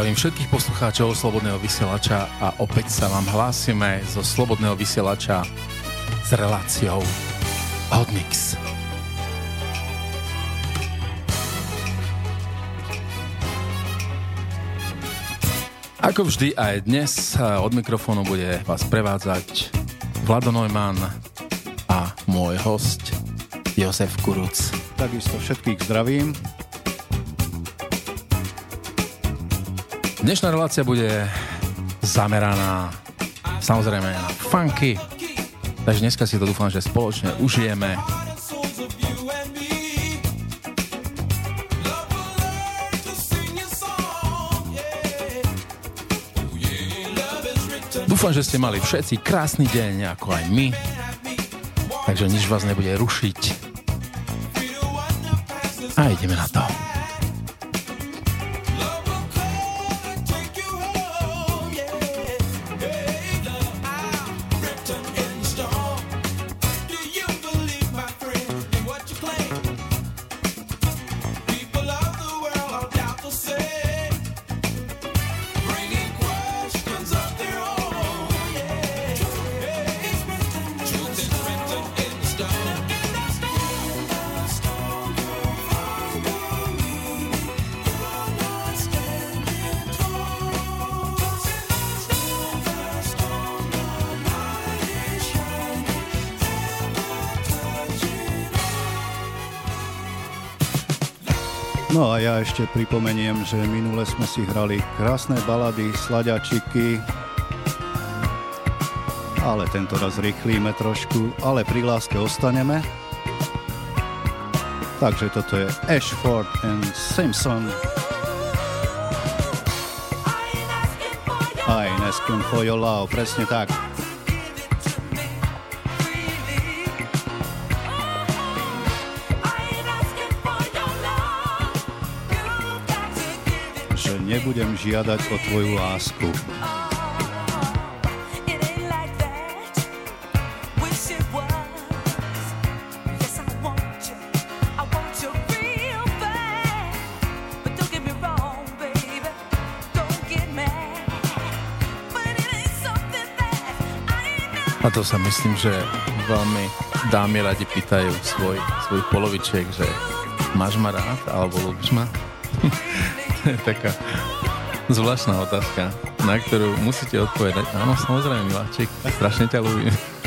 Zdravím všetkých poslucháčov Slobodného vysielača a opäť sa vám hlásime zo Slobodného vysielača s reláciou Hotmix. Ako vždy aj dnes od mikrofónu bude vás prevádzať Vlado Neumann a môj host Josef Kuruc. Takisto všetkých zdravím. Dnešná relácia bude zameraná samozrejme na funky, takže dneska si to dúfam, že spoločne užijeme. Dúfam, že ste mali všetci krásny deň, ako aj my, takže nič vás nebude rušiť. A ideme na to. No a ja ešte pripomeniem, že minule sme si hrali krásne balady, sladiačiky, ale tento raz rýchlíme trošku, ale pri láske ostaneme. Takže toto je Ashford and Simpson. I'm asking for your love, presne tak. Nebudem žiadať o tvoju lásku. A to sa myslím, že veľmi dámy radi pýtajú svoj, svoj polovičiek, že máš ma rád, alebo ľúbiš ma? taká zvláštna otázka, na ktorú musíte odpovedať. Áno, samozrejme, Miláček, strašne ťa ľúbim.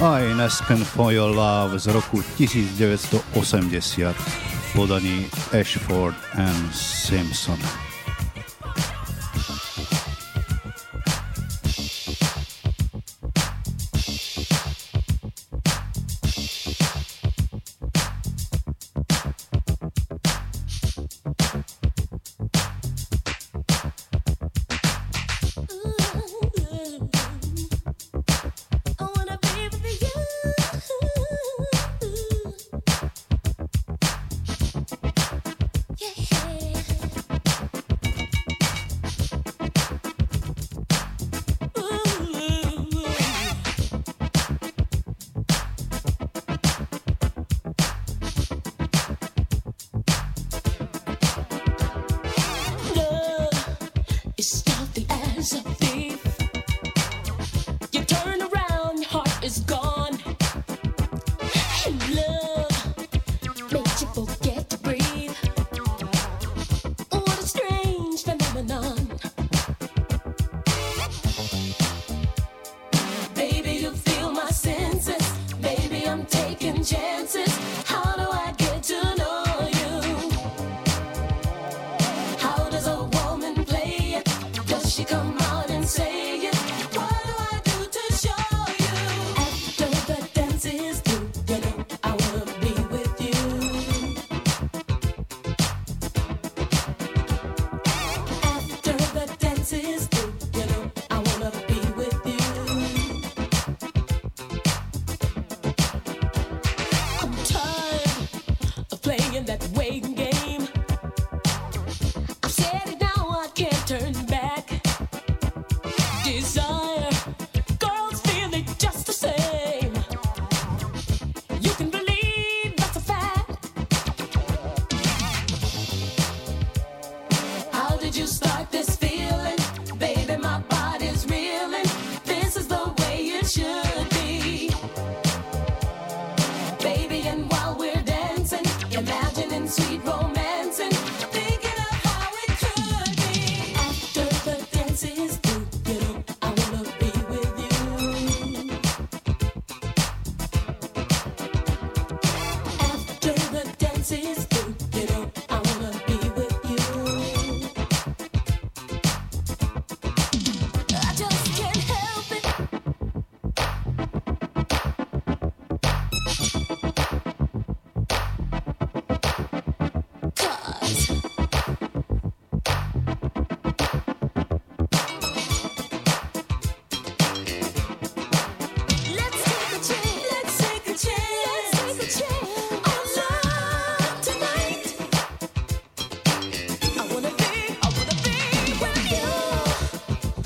I'm Asking for Your Love z roku 1980 podaní Ashford and Simpson.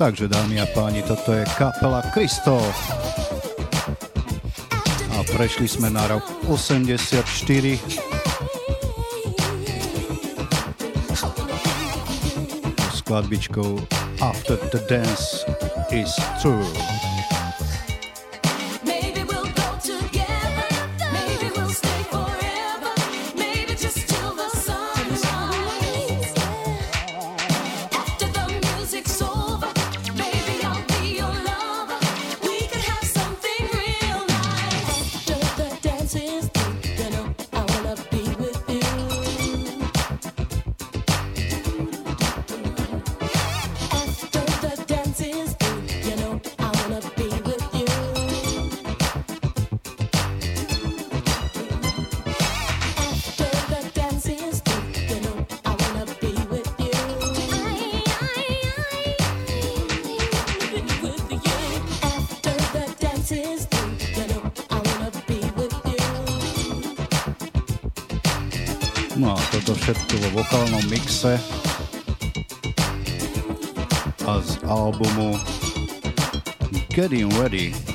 Takže dámy a páni, toto je kapela Kristof. A prešli sme na rok 84. skladbičkou After the Dance is True. Vokálnom mixe a z albumu Getting Ready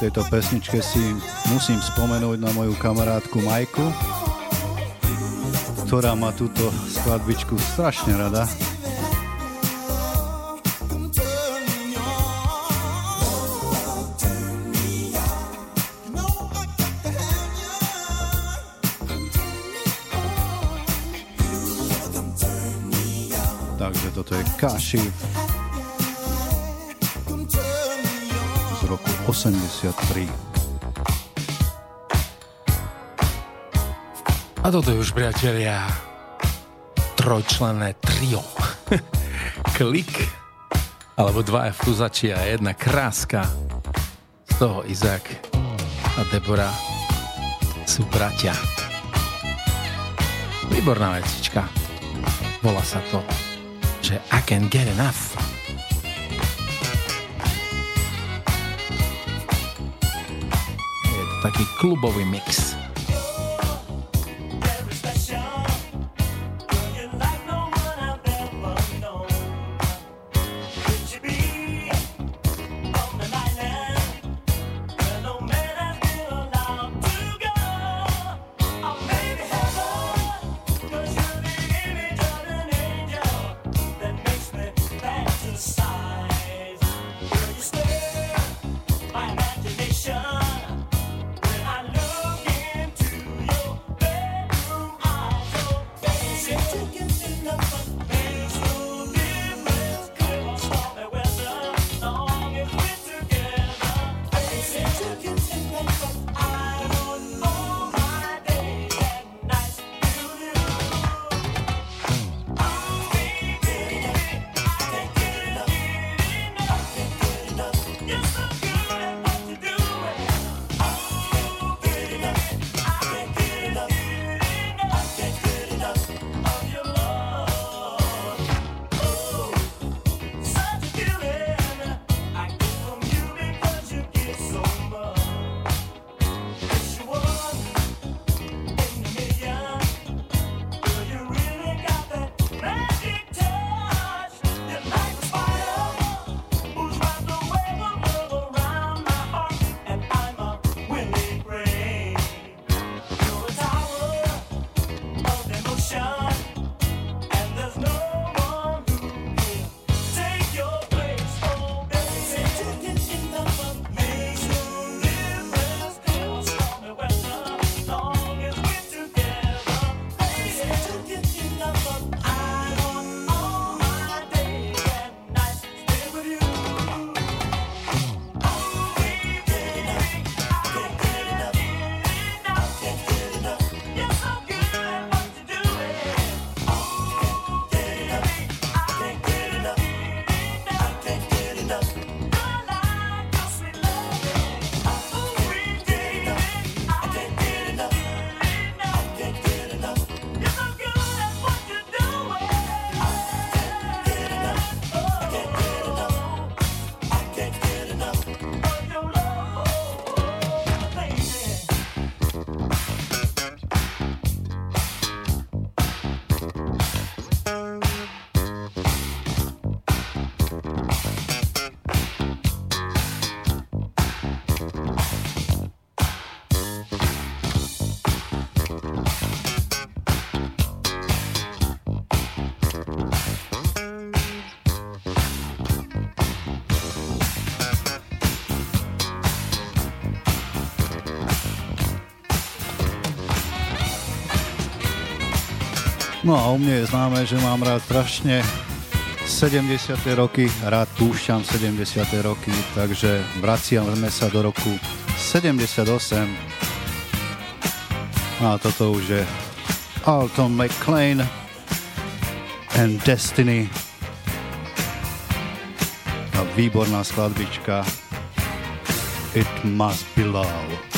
tejto pesničke si musím spomenúť na moju kamarátku Majku, ktorá má túto skladbičku strašne rada. Takže toto je Kašif. 83. A toto je už, priatelia, trojčlenné trio. Klik, alebo dva fuzači a jedna kráska. Z toho Izak a Debora sú bratia. Výborná vecička. Volá sa to, že I can get enough. Taký klubový mix. No a u mne je známe, že mám rád strašne 70. roky, rád púšťam 70. roky, takže vraciame sa do roku 78. A toto už je Alton McLean and Destiny. A výborná skladbička It Must Be Love.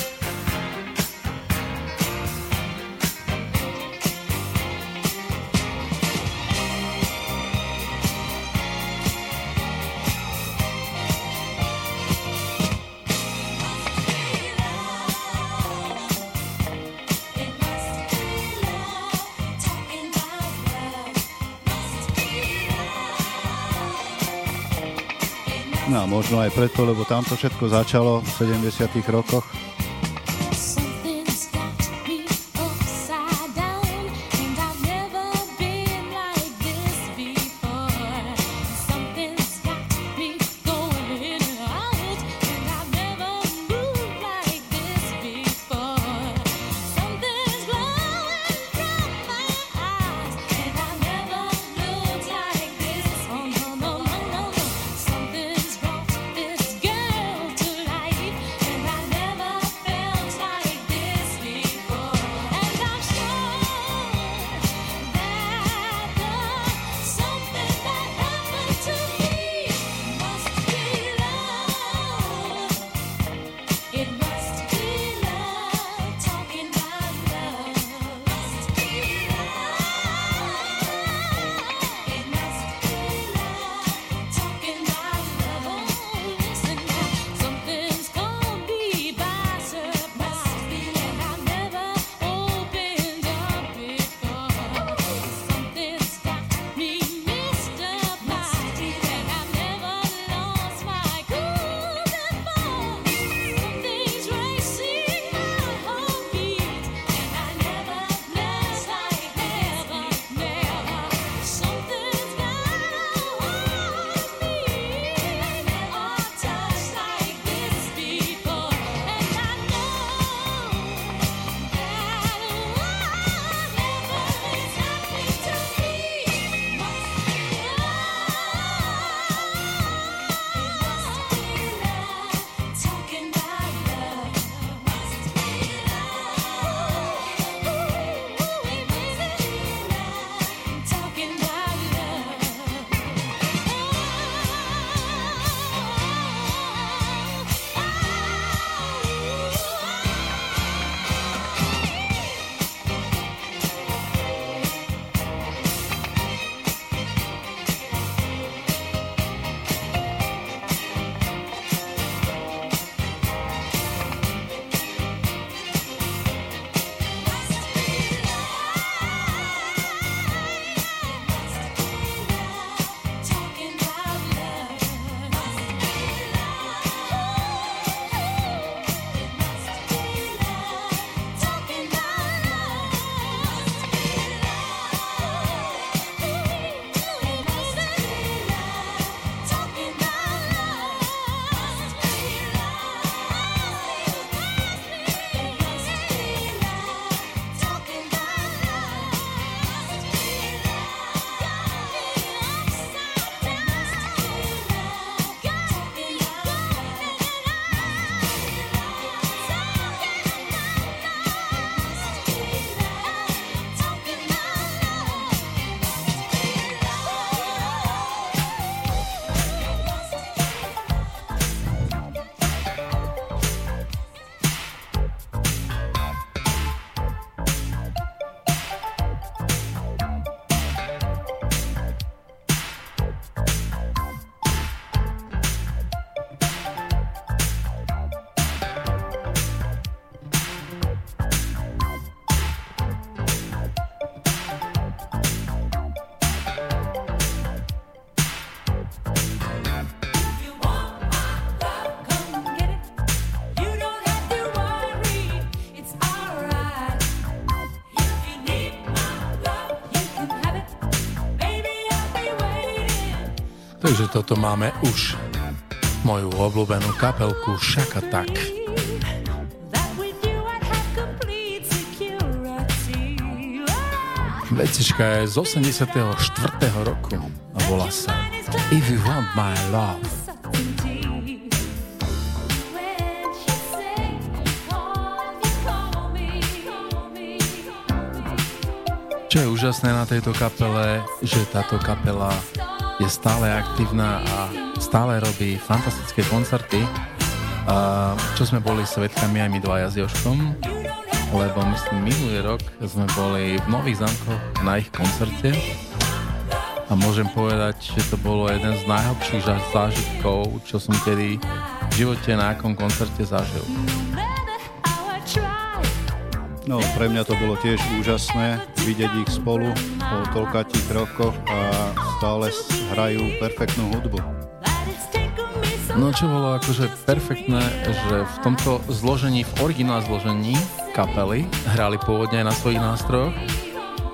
Možno aj preto, lebo tamto všetko začalo v 70. rokoch toto máme už moju obľúbenú kapelku Shaka Tak. Vecička je z 84. roku a volá sa If You Want My Love. Čo je úžasné na tejto kapele, že táto kapela je stále aktívna a stále robí fantastické koncerty, čo sme boli svetkami aj my dvaja s Joškom lebo myslím minulý rok sme boli v Nových zámkoch na ich koncerte a môžem povedať, že to bolo jeden z najhlbších zážitkov, čo som kedy v živote na akom koncerte zažil. No, pre mňa to bolo tiež úžasné vidieť ich spolu po toľkatých rokoch a stále hrajú perfektnú hudbu. No čo bolo akože perfektné, že v tomto zložení, v originál zložení kapely hrali pôvodne aj na svojich nástrojoch,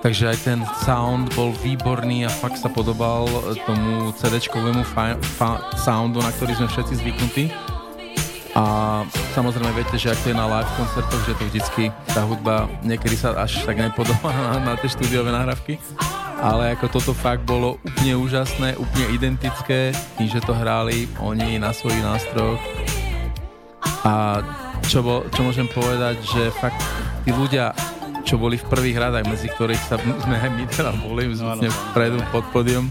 takže aj ten sound bol výborný a fakt sa podobal tomu CD-čkovému fa- fa- soundu, na ktorý sme všetci zvyknutí. A samozrejme viete, že ak to je na live koncertoch, že to vždycky tá hudba niekedy sa až tak nepodobá na, na tie štúdiové nahrávky ale ako toto fakt bolo úplne úžasné, úplne identické, tým, že to hrali oni na svojich nástrojoch. A čo, bol, čo môžem povedať, že fakt tí ľudia, čo boli v prvých radách, medzi ktorých sa sme aj my teda boli, sme vpredu pod pódium,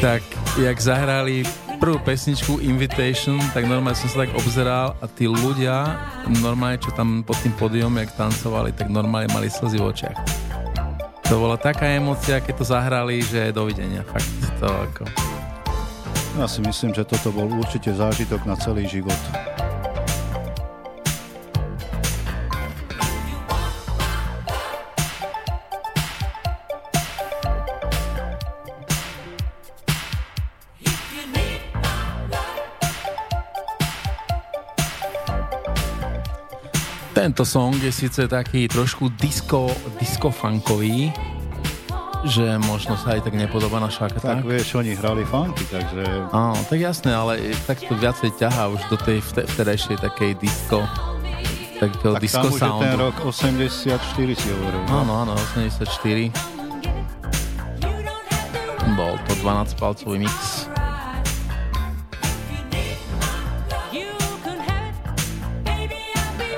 tak jak zahrali prvú pesničku Invitation, tak normálne som sa tak obzeral a tí ľudia, normálne čo tam pod tým pódium, jak tancovali, tak normálne mali slzy v očiach. To bola taká emocia, keď to zahrali, že dovidenia. Fakt to ako... Ja si myslím, že toto bol určite zážitok na celý život. Tento song je síce taký trošku disco, disco funkový, že možno sa aj tak nepodobá na šaka. Tak, tak vieš, oni hrali funky, takže... Áno, tak jasné, ale tak to viacej ťahá už do tej vtedajšej takej disco takého tak disco tam soundu. ten rok 84 si hovoril. No? Áno, áno, 84. Bol to 12 palcový mix.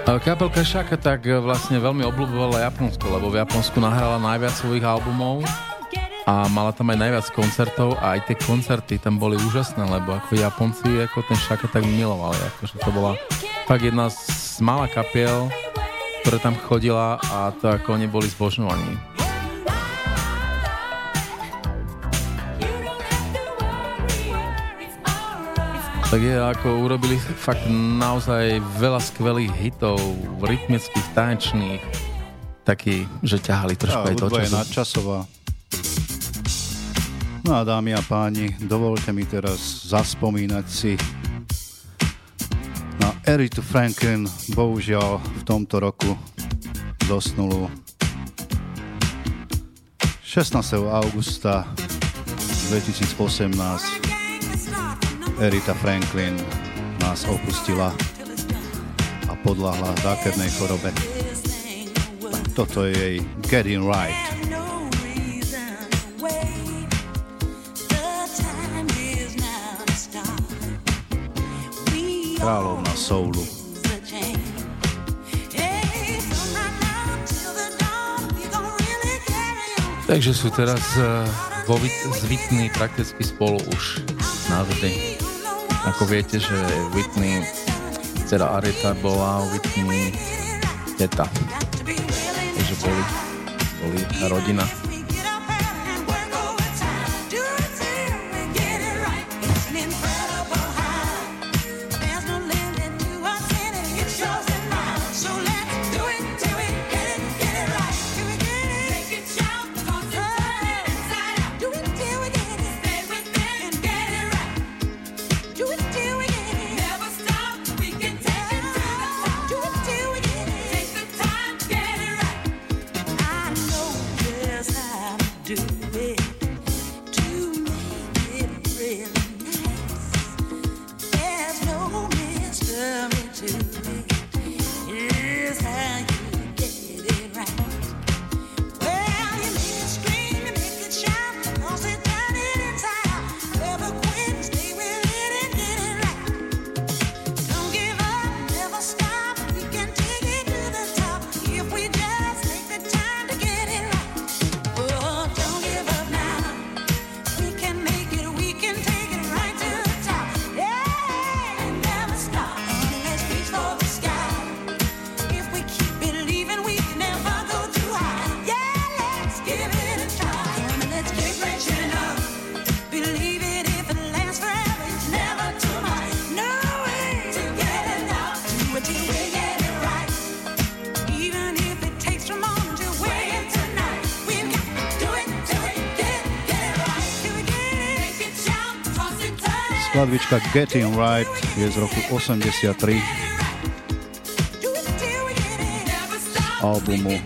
Kapelka Shaka tak vlastne veľmi obľúbovala Japonsko, lebo v Japonsku nahrala najviac svojich albumov a mala tam aj najviac koncertov a aj tie koncerty tam boli úžasné, lebo ako Japonci ako ten Shaka tak milovali, akože to bola fakt jedna z malá kapiel, ktorá tam chodila a to ako oni boli zbožňovaní. Tak je ako urobili fakt naozaj veľa skvelých hitov, rytmických, tanečných, taký, že ťahali trošku ja, aj do času. je nadčasová. No a dámy a páni, dovolte mi teraz zaspomínať si na Eritu Franklin, bohužiaľ v tomto roku dosnulú 16. augusta 2018 Erita Franklin nás opustila a podľahla zákernej chorobe. Toto je jej Getting Right. Kráľovna soulu. Takže sú teraz uh, vo zvitní prakticky spolu už navždy. Ako viete, že Whitney, teda Areta bola Whitney teta. Takže boli, boli rodina. Skladbička Getting Right je z roku 83 albumu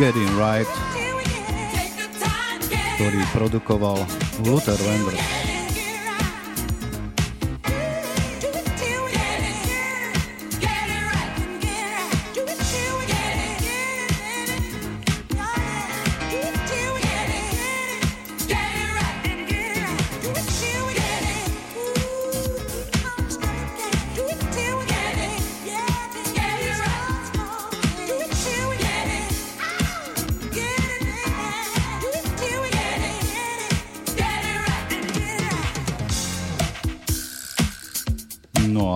Getting Right, ktorý produkoval Luther Vandross.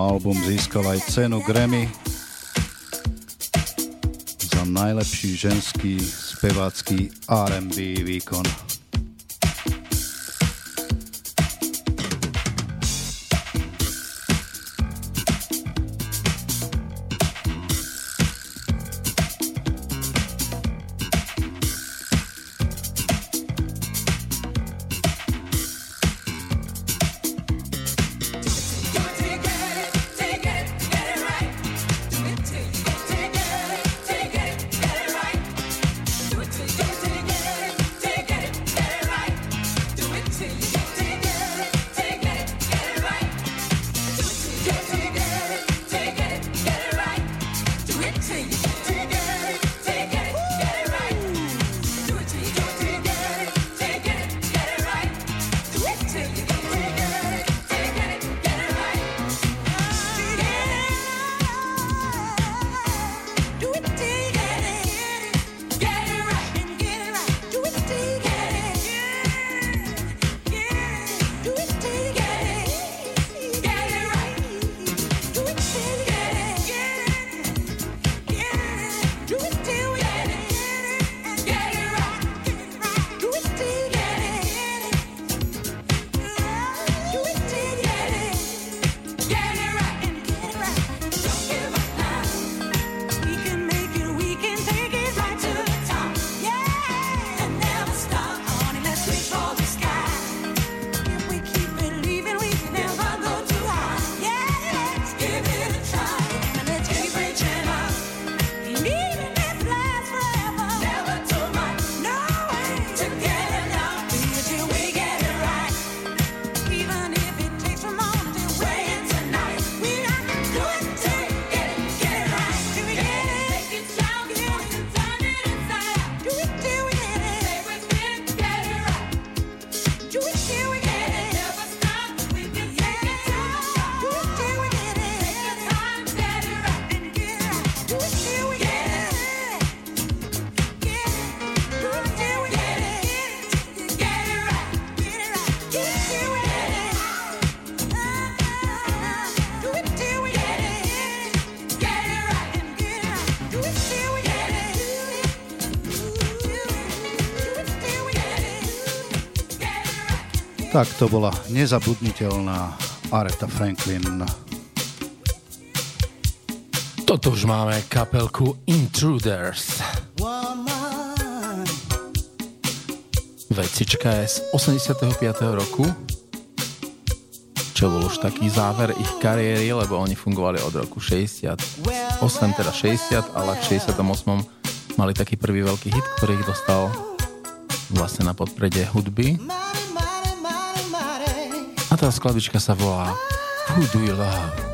Album získal aj cenu Grammy za najlepší ženský spevácky R&B výkon. Tak to bola nezabudniteľná Aretha Franklin. Toto už máme kapelku Intruders. Vecička je z 85. roku, čo bol už taký záver ich kariéry, lebo oni fungovali od roku 68, teda 60, ale v 68. mali taký prvý veľký hit, ktorý ich dostal vlastne na podprede hudby. Tá skladička sa volá Who Do You Love?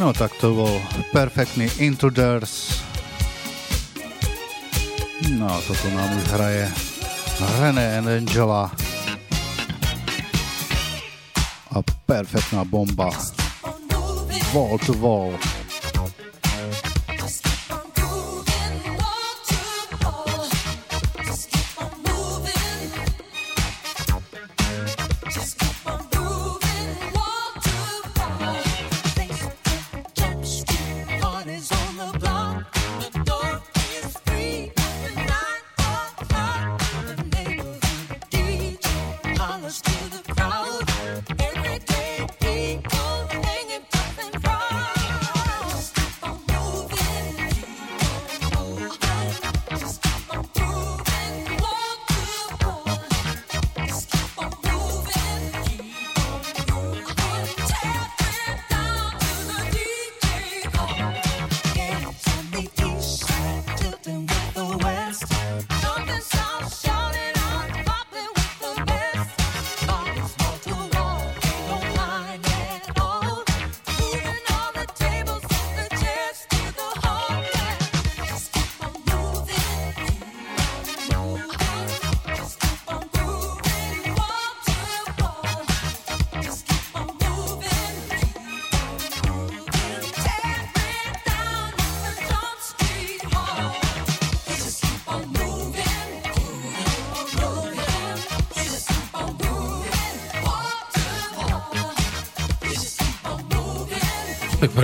No tak to bol perfektný Intruders. No toto nám už hraje René Angela. A perfektná bomba. Wall to wall.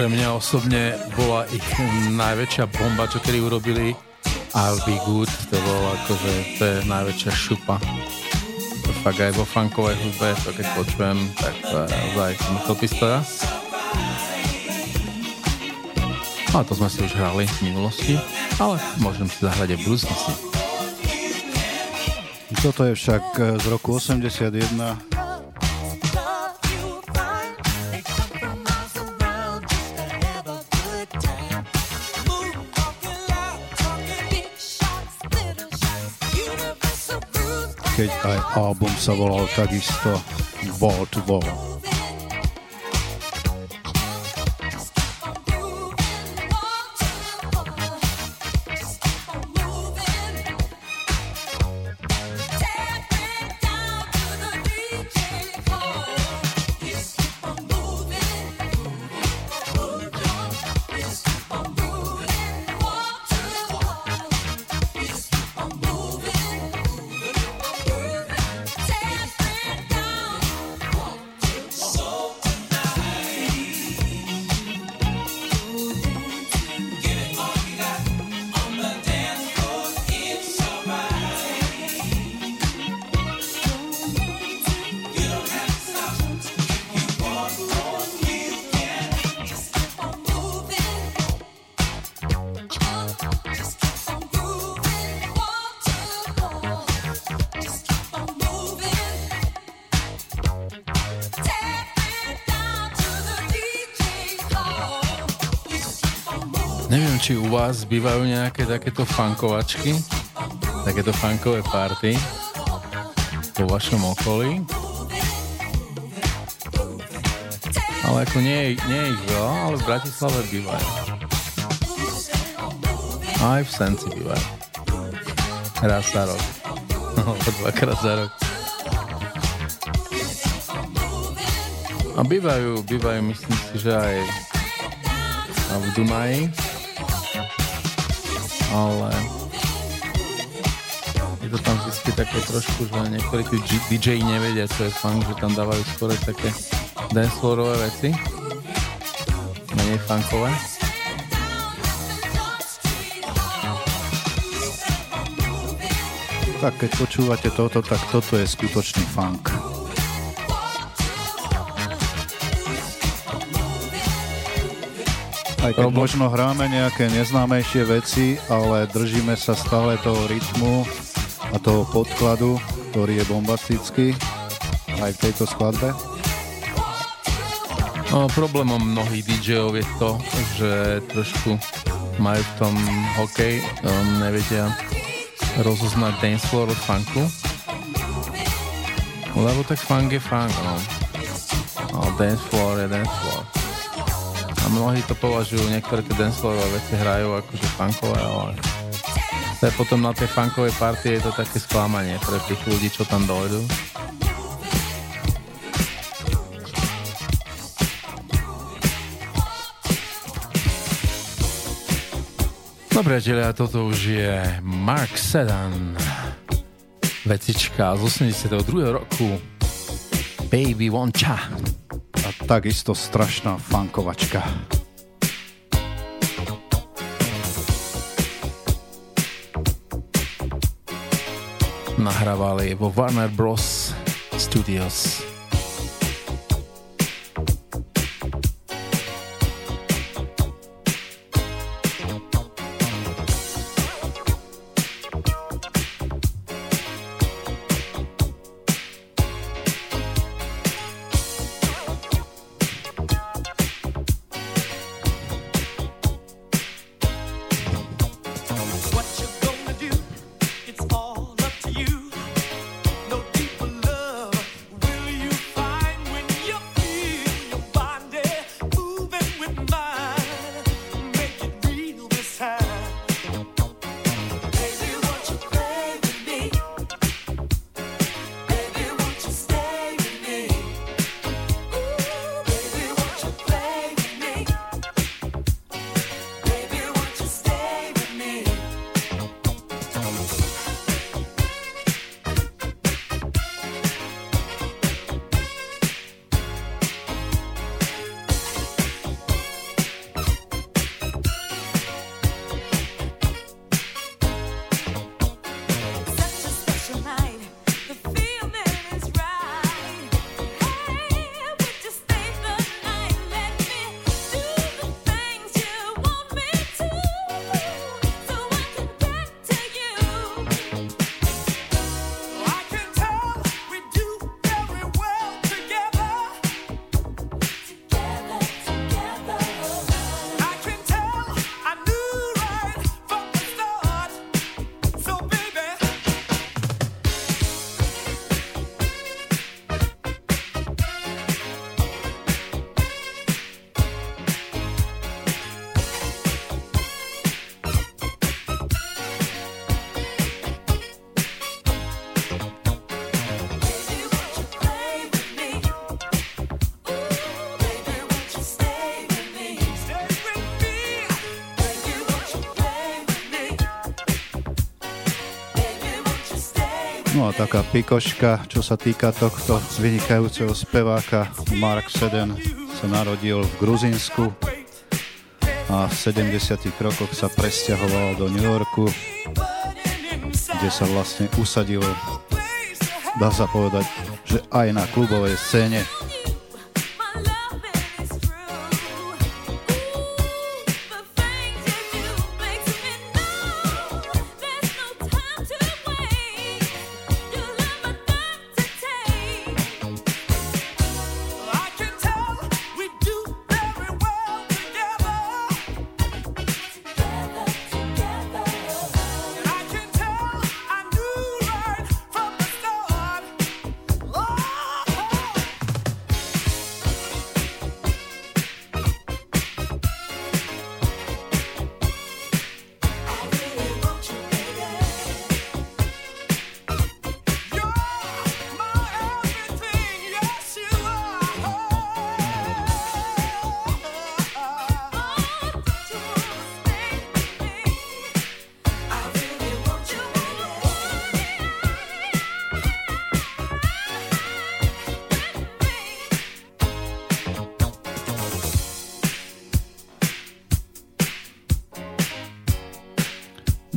Pre mňa osobne bola ich najväčšia bomba, čo kedy urobili I'll Be Good, to bolo akože, to je najväčšia šupa. To fakt aj vo funkovej hudbe, to keď počujem, tak to je naozaj pistola. A to sme si už hrali v minulosti, ale môžem si zahrať aj v budúcnosti. Toto je však z roku 81 keď aj album sa volal takisto Wall to Wall. Či u vás bývajú nejaké takéto funkovačky, takéto funkové party vo vašom okolí. Ale ako nie, nie je ich veľa, ale v Bratislave bývajú. Aj v Senci bývajú. Raz za rok. Alebo dvakrát za rok. A bývajú, bývajú, myslím si, že aj v Dunaji. Ale je to tam vždy také trošku, že niektorí tí DJ nevedia, čo je funk, že tam dávajú skôr také dancefloorové veci. Menej funkové. Tak keď počúvate toto, tak toto je skutočný funk. Aj keď Robo... možno hráme nejaké neznámejšie veci, ale držíme sa stále toho rytmu a toho podkladu, ktorý je bombastický aj v tejto skladbe. No, problémom mnohých DJov je to, že trošku majú v tom hokej, um, nevedia rozoznať dancefloor od funku. Lebo tak funk je funk, no. no dancefloor je dancefloor. A mnohí to považujú, niektoré tie danceové veci hrajú akože funkové, ale to je potom na tej funkovej party je to také sklamanie pre tých ľudí, čo tam dojdú. No priatelia, toto už je Mark Sedan, vecička z 82. roku Baby One Cha takisto strašná fankovačka. Nahrávali vo Warner Bros. Studios. Taká pikoška, čo sa týka tohto vynikajúceho speváka. Mark Seden sa narodil v Gruzinsku a v 70. rokoch sa presťahoval do New Yorku, kde sa vlastne usadil, dá sa povedať, že aj na klubovej scéne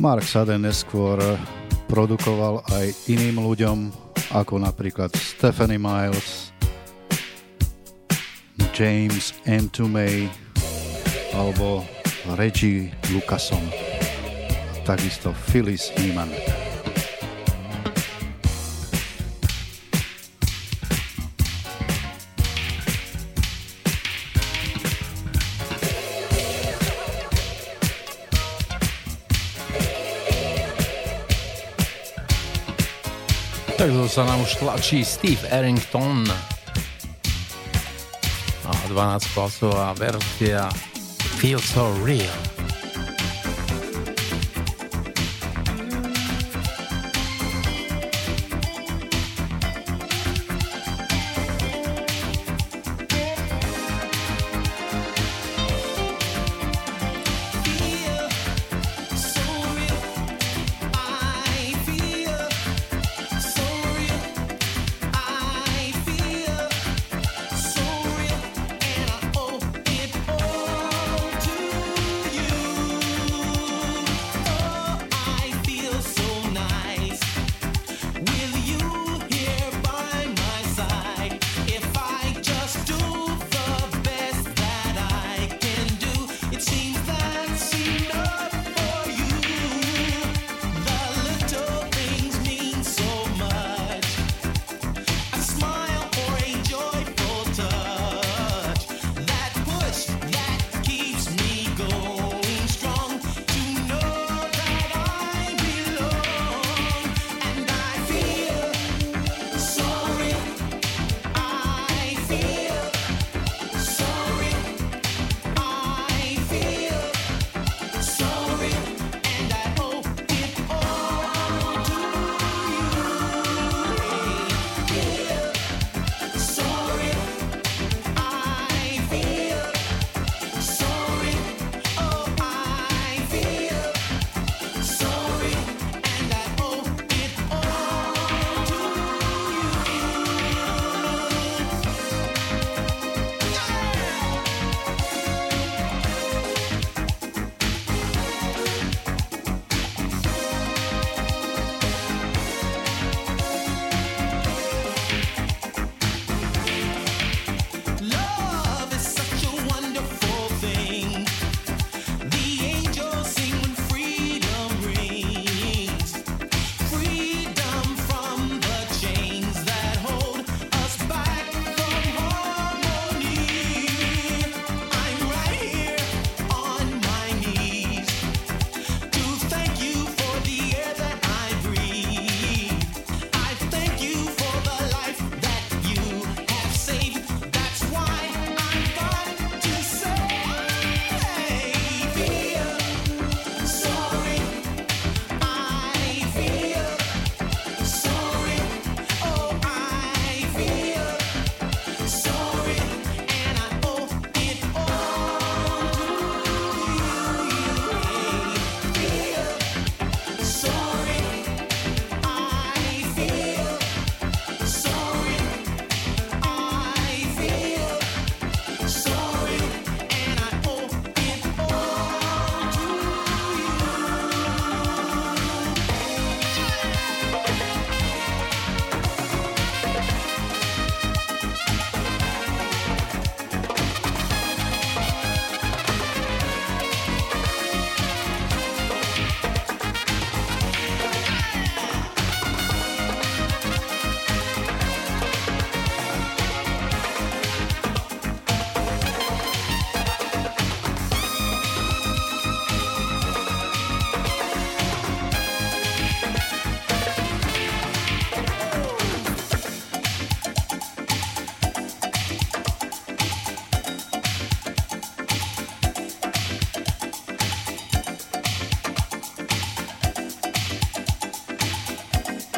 Mark Saden neskôr produkoval aj iným ľuďom, ako napríklad Stephanie Miles, James Entumey alebo Reggie Lucasom. Takisto Phyllis Eman. Takto sa nám už tlačí Steve Errington. A 12 plasová verzia Feel So Real.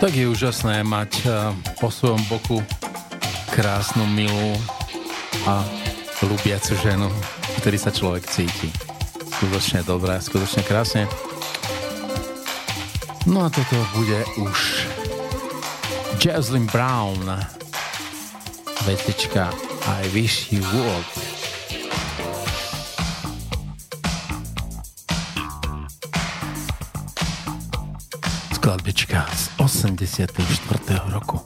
Tak je úžasné mať eh, po svojom boku krásnu, milú a ľubiacu ženu, ktorý sa človek cíti. Skutočne dobré, skutočne krásne. No a toto bude už Jaslyn Brown vetička I wish you would. Skladbička z 84. roku.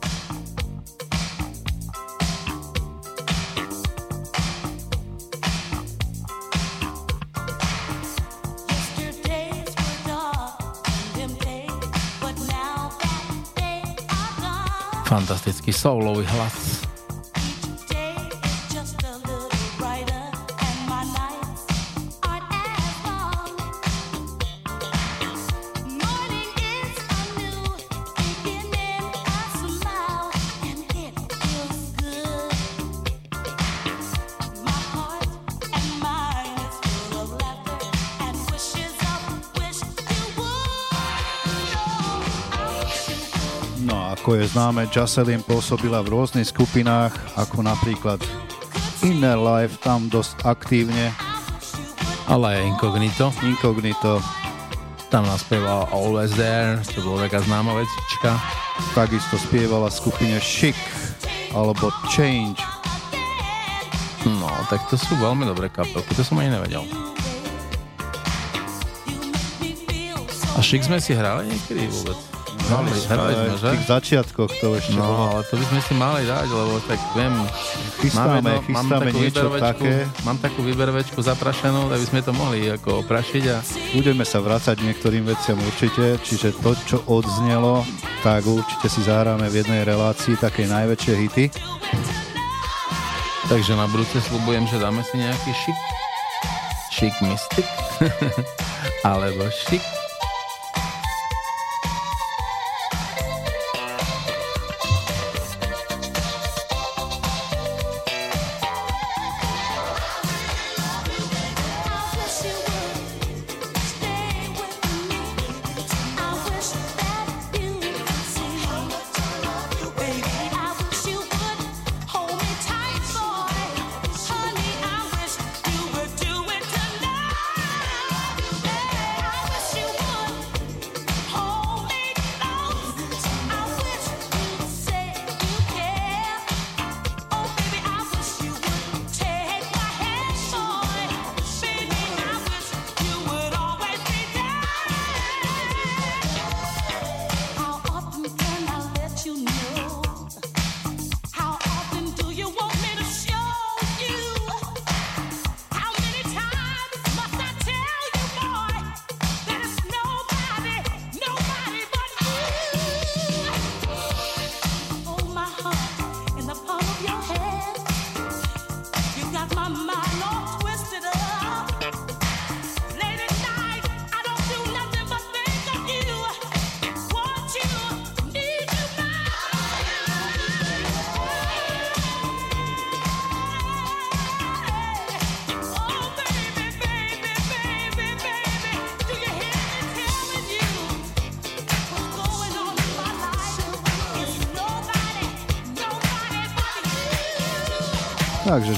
fantastický soulový hlas. Ako je známe, Jocelyn pôsobila v rôznych skupinách, ako napríklad Inner Life, tam dosť aktívne. Ale aj Incognito. Incognito. Tam naspievala Always There, to bola taká známa vecička. Takisto spievala skupine Chic alebo Change. No, tak to sú veľmi dobré kapelky, to som ani nevedel. A Chic sme si hrali niekedy vôbec? Mali, hrali sme, že? V tých začiatkoch to ešte No, bolo. ale to by sme si mali dať, lebo tak viem... Chystáme, máme, chystáme mám niečo také. Mám takú vyberovečku zaprašenú, tak by sme to mohli ako oprašiť a... Budeme sa vrácať niektorým veciam určite, čiže to, čo odznelo, tak určite si zahráme v jednej relácii také najväčšie hity. Takže na budúce slúbujem, že dáme si nejaký šik. Šik mystik. Alebo šik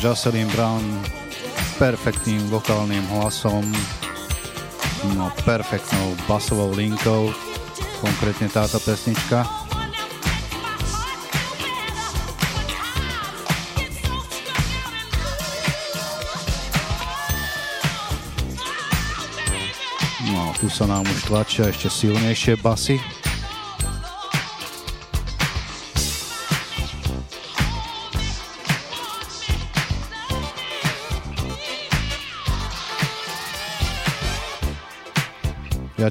Jocelyn Brown perfektným vokálnym hlasom, no perfektnou basovou linkou, konkrétne táto pesnička. No, tu sa nám už tlačia ešte silnejšie basy.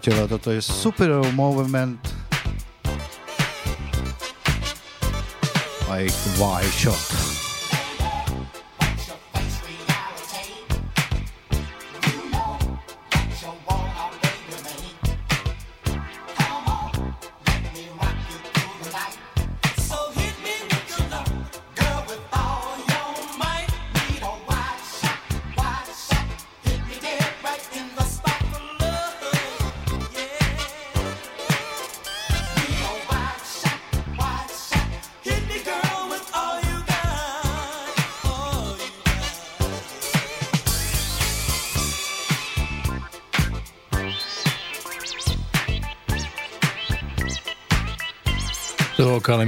przyjaciela, to to jest super moment. Like why shot.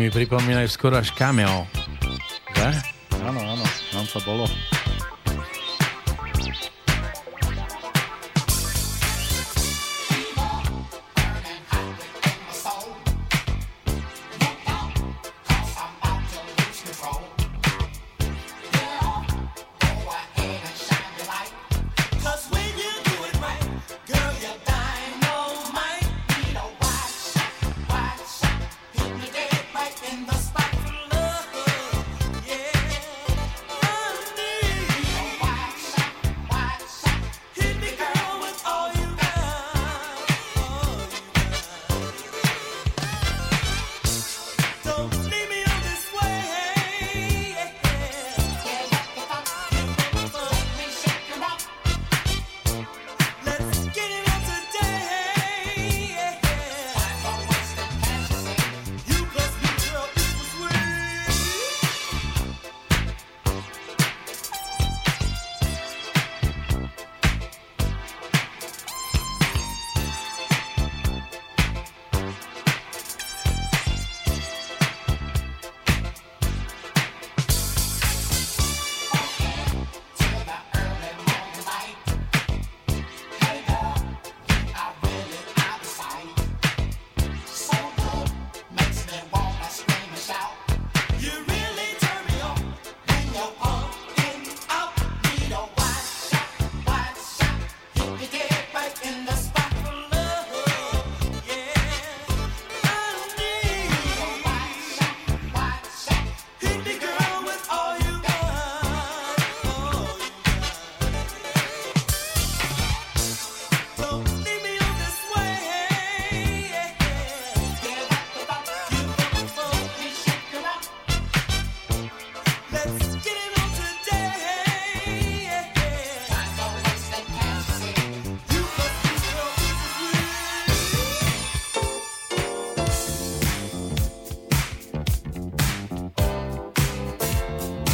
Mi pripomínajú skoro až cameo.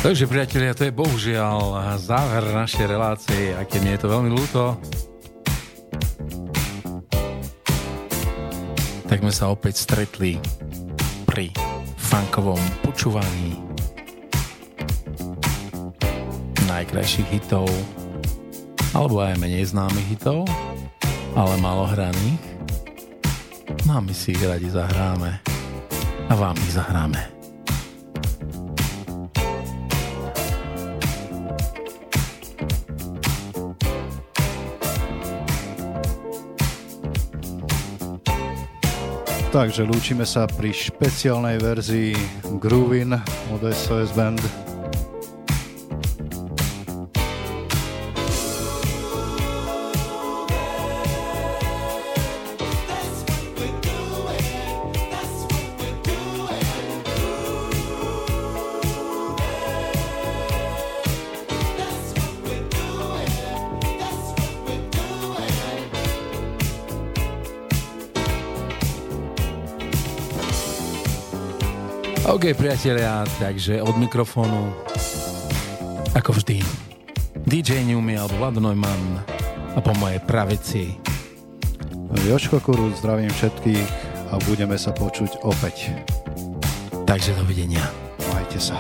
Takže priatelia, to je bohužiaľ záver našej relácie, aké mi je to veľmi ľúto. Tak sme sa opäť stretli pri funkovom počúvaní najkrajších hitov alebo aj menej známych hitov, ale malohraných. No a my si ich radi zahráme a vám ich zahráme. Takže lúčime sa pri špeciálnej verzii Groovin od SOS Band. OK, priatelia, takže od mikrofónu, ako vždy, DJ Newmy alebo Vlado Neumann a po mojej pravici Joško Kuru, zdravím všetkých a budeme sa počuť opäť. Takže dovidenia. Majte sa.